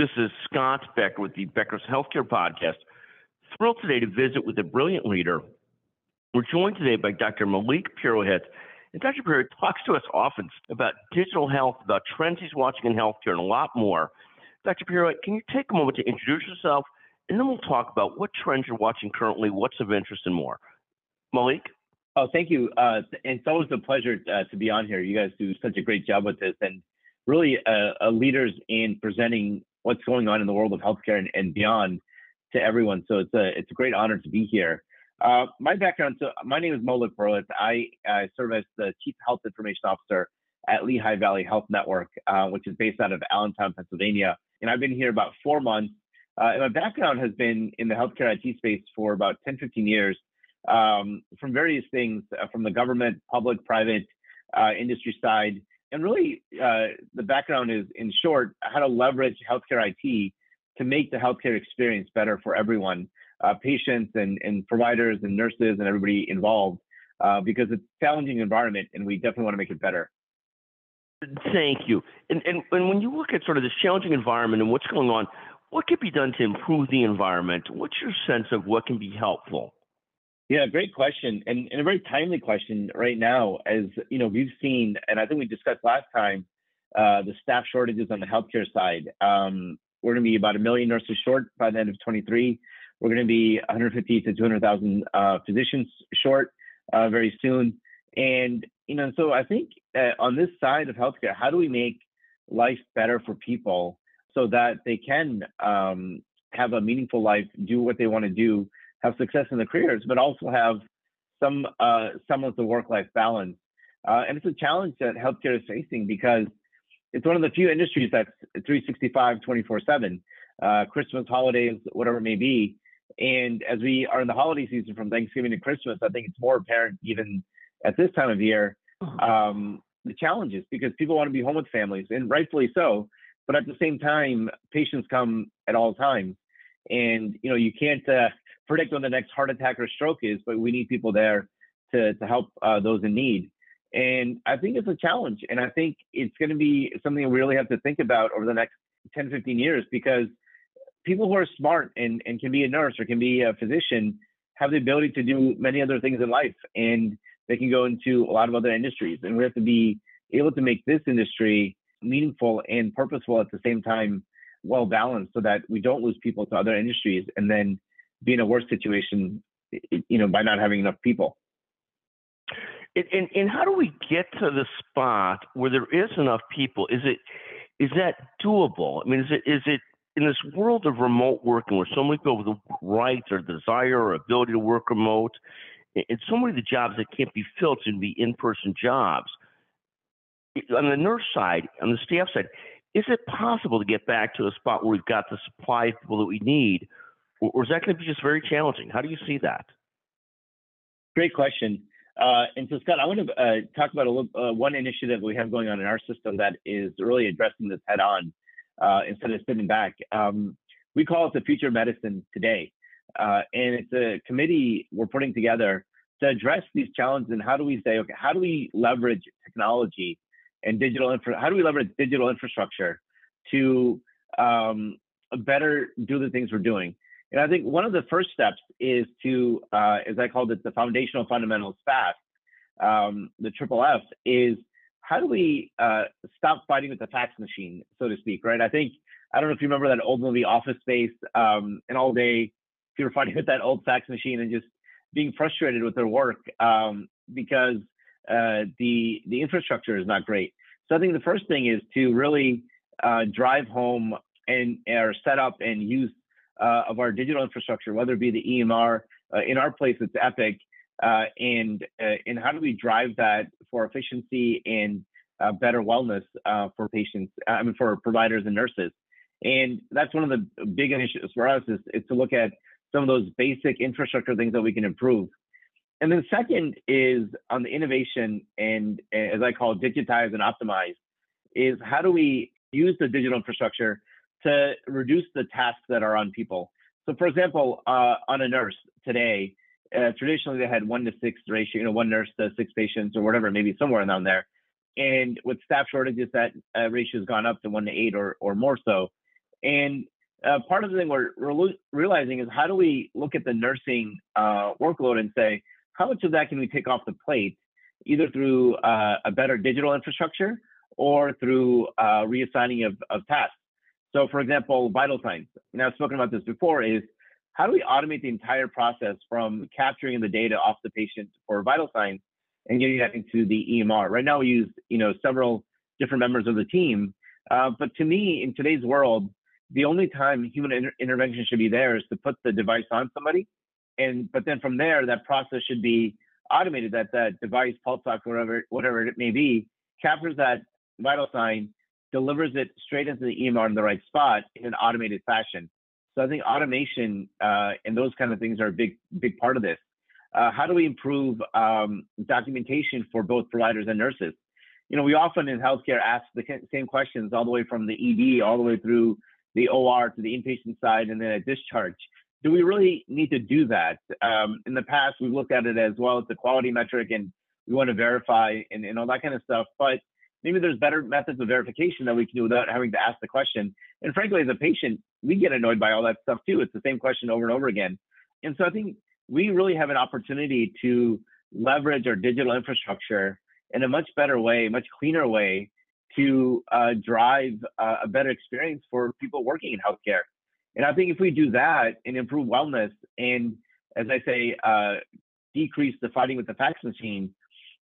This is Scott Becker with the Becker's Healthcare Podcast. Thrilled today to visit with a brilliant leader. We're joined today by Dr. Malik Pirouet. And Dr. Pirouet talks to us often about digital health, about trends he's watching in healthcare, and a lot more. Dr. Pirouet, can you take a moment to introduce yourself, and then we'll talk about what trends you're watching currently, what's of interest, and more. Malik? Oh, thank you. Uh, it's always a pleasure uh, to be on here. You guys do such a great job with this, and really uh, leaders in presenting what's going on in the world of healthcare and, and beyond to everyone. So it's a it's a great honor to be here. Uh, my background. So my name is Malik Burlitz. I, I serve as the Chief Health Information Officer at Lehigh Valley Health Network, uh, which is based out of Allentown, Pennsylvania. And I've been here about four months. Uh, and my background has been in the healthcare IT space for about 10, 15 years um, from various things uh, from the government, public, private, uh, industry side. And really, uh, the background is, in short, how to leverage healthcare IT to make the healthcare experience better for everyone, uh, patients and, and providers and nurses and everybody involved, uh, because it's a challenging environment and we definitely want to make it better. Thank you. And, and, and when you look at sort of this challenging environment and what's going on, what could be done to improve the environment? What's your sense of what can be helpful? Yeah, great question, and, and a very timely question right now. As you know, we've seen, and I think we discussed last time, uh, the staff shortages on the healthcare side. Um, we're going to be about a million nurses short by the end of 23. We're going to be 150 to 200,000 uh, physicians short uh, very soon. And you know, so I think uh, on this side of healthcare, how do we make life better for people so that they can um, have a meaningful life, do what they want to do, have success in their careers, but also have some uh, some of the work-life balance. Uh, and it's a challenge that healthcare is facing because it's one of the few industries that's 365, 24/7, uh, Christmas, holidays, whatever it may be. And as we are in the holiday season from Thanksgiving to Christmas, I think it's more apparent even at this time of year uh-huh. um, the challenges because people want to be home with families, and rightfully so. But at the same time, patients come at all times, and you know you can't uh, predict when the next heart attack or stroke is, but we need people there to, to help uh, those in need. And I think it's a challenge. And I think it's going to be something we really have to think about over the next 10, 15 years because people who are smart and, and can be a nurse or can be a physician have the ability to do many other things in life and they can go into a lot of other industries. And we have to be able to make this industry meaningful and purposeful at the same time, well balanced so that we don't lose people to other industries and then be in a worse situation, you know, by not having enough people. And, and, and how do we get to the spot where there is enough people? Is it is that doable? I mean, is it is it in this world of remote working where so many people with the right or desire or ability to work remote, and so many of the jobs that can't be filled to be in-person jobs. On the nurse side, on the staff side, is it possible to get back to a spot where we've got the supply of people that we need, or is that going to be just very challenging? How do you see that? Great question. Uh, and so, Scott, I want to uh, talk about little, uh, one initiative we have going on in our system that is really addressing this head on uh, instead of sitting back. Um, we call it the Future Medicine Today. Uh, and it's a committee we're putting together to address these challenges and how do we say, okay, how do we leverage technology and digital infra- how do we leverage digital infrastructure to um, better do the things we're doing? And I think one of the first steps is to, uh, as I called it, the foundational fundamentals fast, um, the triple F, is how do we uh, stop fighting with the fax machine, so to speak, right? I think, I don't know if you remember that old movie Office Space, um, and all day people were fighting with that old fax machine and just being frustrated with their work um, because uh, the the infrastructure is not great. So I think the first thing is to really uh, drive home and or set up and use uh, of our digital infrastructure, whether it be the EMR. Uh, in our place, it's Epic. Uh, and uh, and how do we drive that for efficiency and uh, better wellness uh, for patients? I mean, for providers and nurses. And that's one of the big initiatives for us is, is to look at some of those basic infrastructure things that we can improve. And then second is on the innovation and as I call it, digitize and optimize, is how do we use the digital infrastructure to reduce the tasks that are on people. So, for example, uh, on a nurse today, uh, traditionally they had one to six ratio, you know, one nurse to six patients or whatever, maybe somewhere around there. And with staff shortages, that uh, ratio has gone up to one to eight or, or more so. And uh, part of the thing we're, we're, realizing is how do we look at the nursing uh, workload and say, how much of that can we take off the plate, either through uh, a better digital infrastructure or through reassigning of, of tasks? So, for example, vital signs, I've spoken about this before, is how do we automate the entire process from capturing the data off the patient for vital signs and getting that into the EMR? Right now, we use you know several different members of the team, uh, but to me, in today's world, the only time human inter- intervention should be there is to put the device on somebody, and but then from there, that process should be automated. That that device, pulse ox, whatever whatever it may be, captures that vital sign, delivers it straight into the EMR in the right spot in an automated fashion. So I think automation uh, and those kind of things are a big big part of this. Uh, how do we improve um, documentation for both providers and nurses? You know, we often in healthcare ask the same questions all the way from the ED all the way through the OR to the inpatient side and then a discharge. Do we really need to do that? Um, in the past, we've looked at it as well as the quality metric and we want to verify and, and all that kind of stuff. But maybe there's better methods of verification that we can do without having to ask the question. And frankly, as a patient, we get annoyed by all that stuff too. It's the same question over and over again. And so I think we really have an opportunity to leverage our digital infrastructure in a much better way, much cleaner way to uh, drive uh, a better experience for people working in healthcare. And I think if we do that and improve wellness and, as I say, uh, decrease the fighting with the fax machine,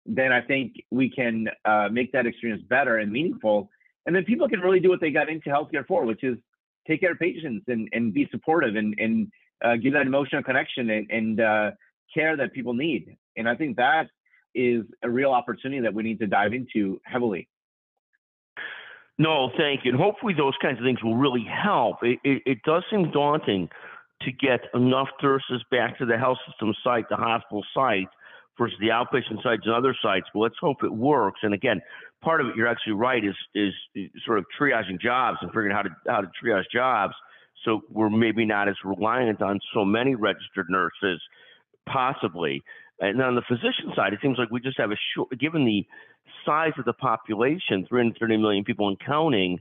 then I think we can uh, make that experience better and meaningful. And then people can really do what they got into healthcare for, which is take care of patients and, and be supportive and, and uh, give that emotional connection and, and uh, care that people need. And I think that is a real opportunity that we need to dive into heavily. No, thank you. And hopefully those kinds of things will really help. It, it, it does seem daunting to get enough nurses back to the health system site, the hospital site, versus the outpatient sites and other sites. But let's hope it works. And again, part of it, you're actually right, is is sort of triaging jobs and figuring out how to how to triage jobs. So we're maybe not as reliant on so many registered nurses, possibly. And on the physician side, it seems like we just have a short, given the size of the population, 330 million people and counting,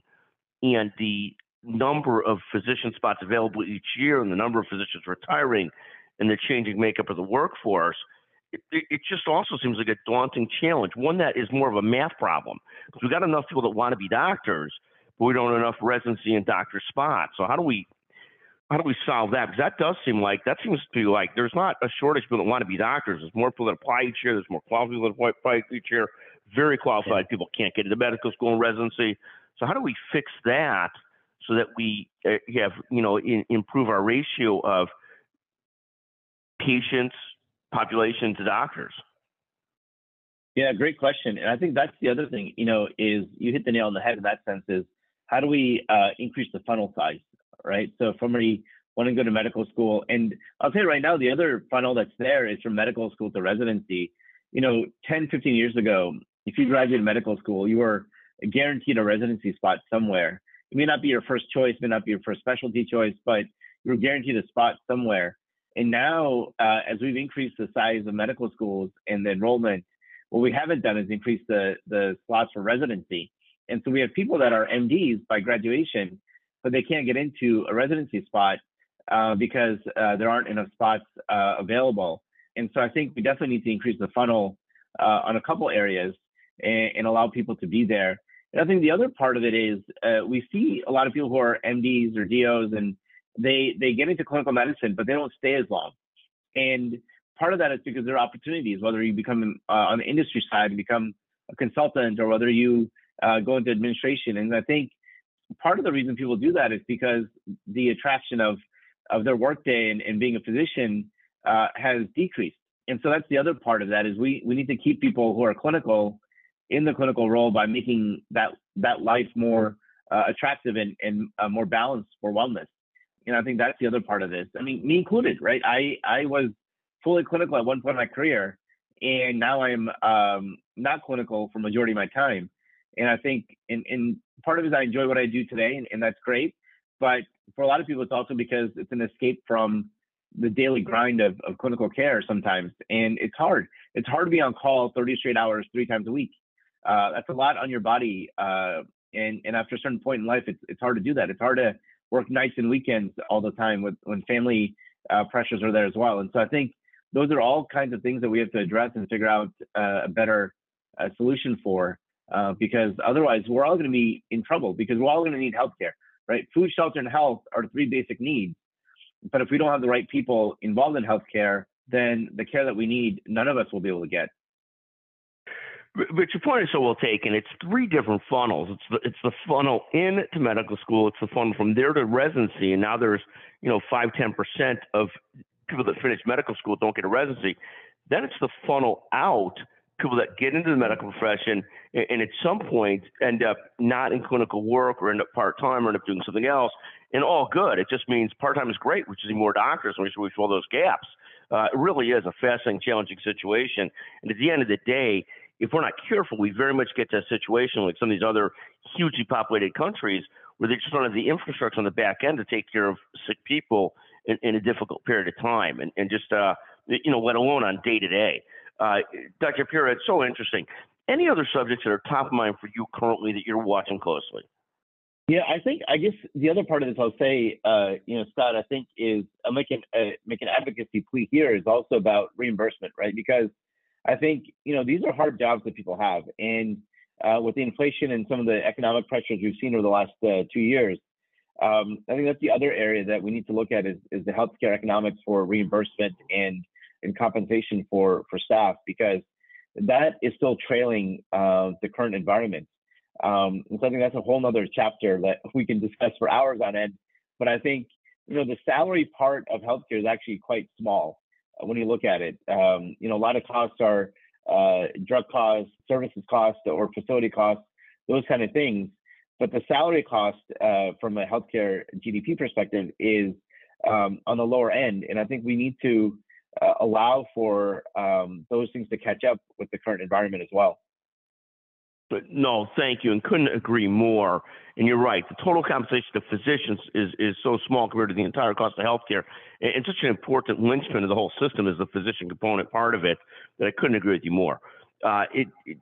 and the number of physician spots available each year and the number of physicians retiring and the changing makeup of the workforce, it, it just also seems like a daunting challenge. One that is more of a math problem because we've got enough people that want to be doctors, but we don't have enough residency and doctor spots. So how do we how do we solve that? Because that does seem like that seems to be like there's not a shortage of people that want to be doctors. There's more people that apply each year. There's more qualified people that apply each year. Very qualified people can't get into medical school and residency. So how do we fix that so that we uh, have you know in, improve our ratio of patients population to doctors? Yeah, great question. And I think that's the other thing, you know, is you hit the nail on the head in that sense is how do we uh, increase the funnel size, right? So from somebody want to go to medical school, and I'll you right now, the other funnel that's there is from medical school to residency. You know, 10, 15 years ago, if you graduated medical school, you were guaranteed a residency spot somewhere. It may not be your first choice, may not be your first specialty choice, but you're guaranteed a spot somewhere. And now, uh, as we've increased the size of medical schools and the enrollment, what we haven't done is increase the, the slots for residency. And so we have people that are MDs by graduation, but they can't get into a residency spot uh, because uh, there aren't enough spots uh, available. And so I think we definitely need to increase the funnel uh, on a couple areas and, and, allow people to be there. And I think the other part of it is uh, we see a lot of people who are MDs or DOs and they they get into clinical medicine, but they don't stay as long. And part of that is because there are opportunities, whether you become uh, on the industry side, you become a consultant, or whether you uh, go into administration. And I think part of the reason people do that is because the attraction of of their workday and, and being a physician uh, has decreased. And so that's the other part of that is we we need to keep people who are clinical in the clinical role by making that that life more uh, attractive and, and uh, more balanced for wellness you know, I think that's the other part of this. I mean, me included, right? I I was fully clinical at one point in my career, and now I'm um, not clinical for majority of my time. And I think, in, in part of it is I enjoy what I do today, and, and that's great. But for a lot of people, it's also because it's an escape from the daily grind of, of clinical care sometimes, and it's hard. It's hard to be on call 30 straight hours, three times a week. Uh, that's a lot on your body, uh, and and after a certain point in life, it's it's hard to do that. It's hard to work nights and weekends all the time with when family uh, pressures are there as well. And so I think those are all kinds of things that we have to address and figure out uh, a better uh, solution for, uh, because otherwise we're all going to be in trouble because we're all going to need healthcare, right? Food, shelter, and health are three basic needs. But if we don't have the right people involved in healthcare, then the care that we need, none of us will be able to get. But your point is so well taken. It's three different funnels. It's the it's the funnel into medical school. It's the funnel from there to residency, and now there's you know five ten percent of people that finish medical school don't get a residency. Then it's the funnel out people that get into the medical profession and, and at some point end up not in clinical work or end up part time or end up doing something else. And all good. It just means part time is great, which is more doctors, and we should fill those gaps. Uh, it really is a fascinating, challenging situation. And at the end of the day, if we're not careful, we very much get to a situation like some of these other hugely populated countries where they just don't have the infrastructure on the back end to take care of sick people in, in a difficult period of time, and, and just uh, you know, let alone on day to day. Dr. Pierre, it's so interesting. Any other subjects that are top of mind for you currently that you're watching closely? Yeah, I think I guess the other part of this I'll say, uh, you know, Scott, I think is uh, making uh, make an advocacy plea here is also about reimbursement, right? Because I think you know these are hard jobs that people have, and uh, with the inflation and some of the economic pressures we've seen over the last uh, two years, um, I think that's the other area that we need to look at is, is the healthcare economics for reimbursement and and compensation for for staff because that is still trailing uh, the current environment. Um, and so I think that's a whole other chapter that we can discuss for hours on end. But I think you know the salary part of healthcare is actually quite small when you look at it. Um, you know, a lot of costs are uh, drug costs, services costs, or facility costs, those kind of things. But the salary cost uh, from a healthcare GDP perspective is um, on the lower end, and I think we need to uh, allow for um, those things to catch up with the current environment as well. But no, thank you, and couldn't agree more. And you're right. The total compensation of physicians is is so small compared to the entire cost of healthcare, and such an important linchpin of the whole system is the physician component part of it. That I couldn't agree with you more. Uh, it, it,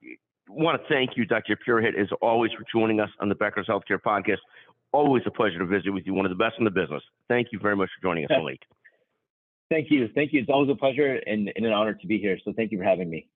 want to thank you, Dr. Pierhead, as always, for joining us on the Becker's Healthcare Podcast. Always a pleasure to visit with you, one of the best in the business. Thank you very much for joining us, Malik. Thank you. Thank you. It's always a pleasure and, and an honor to be here. So thank you for having me.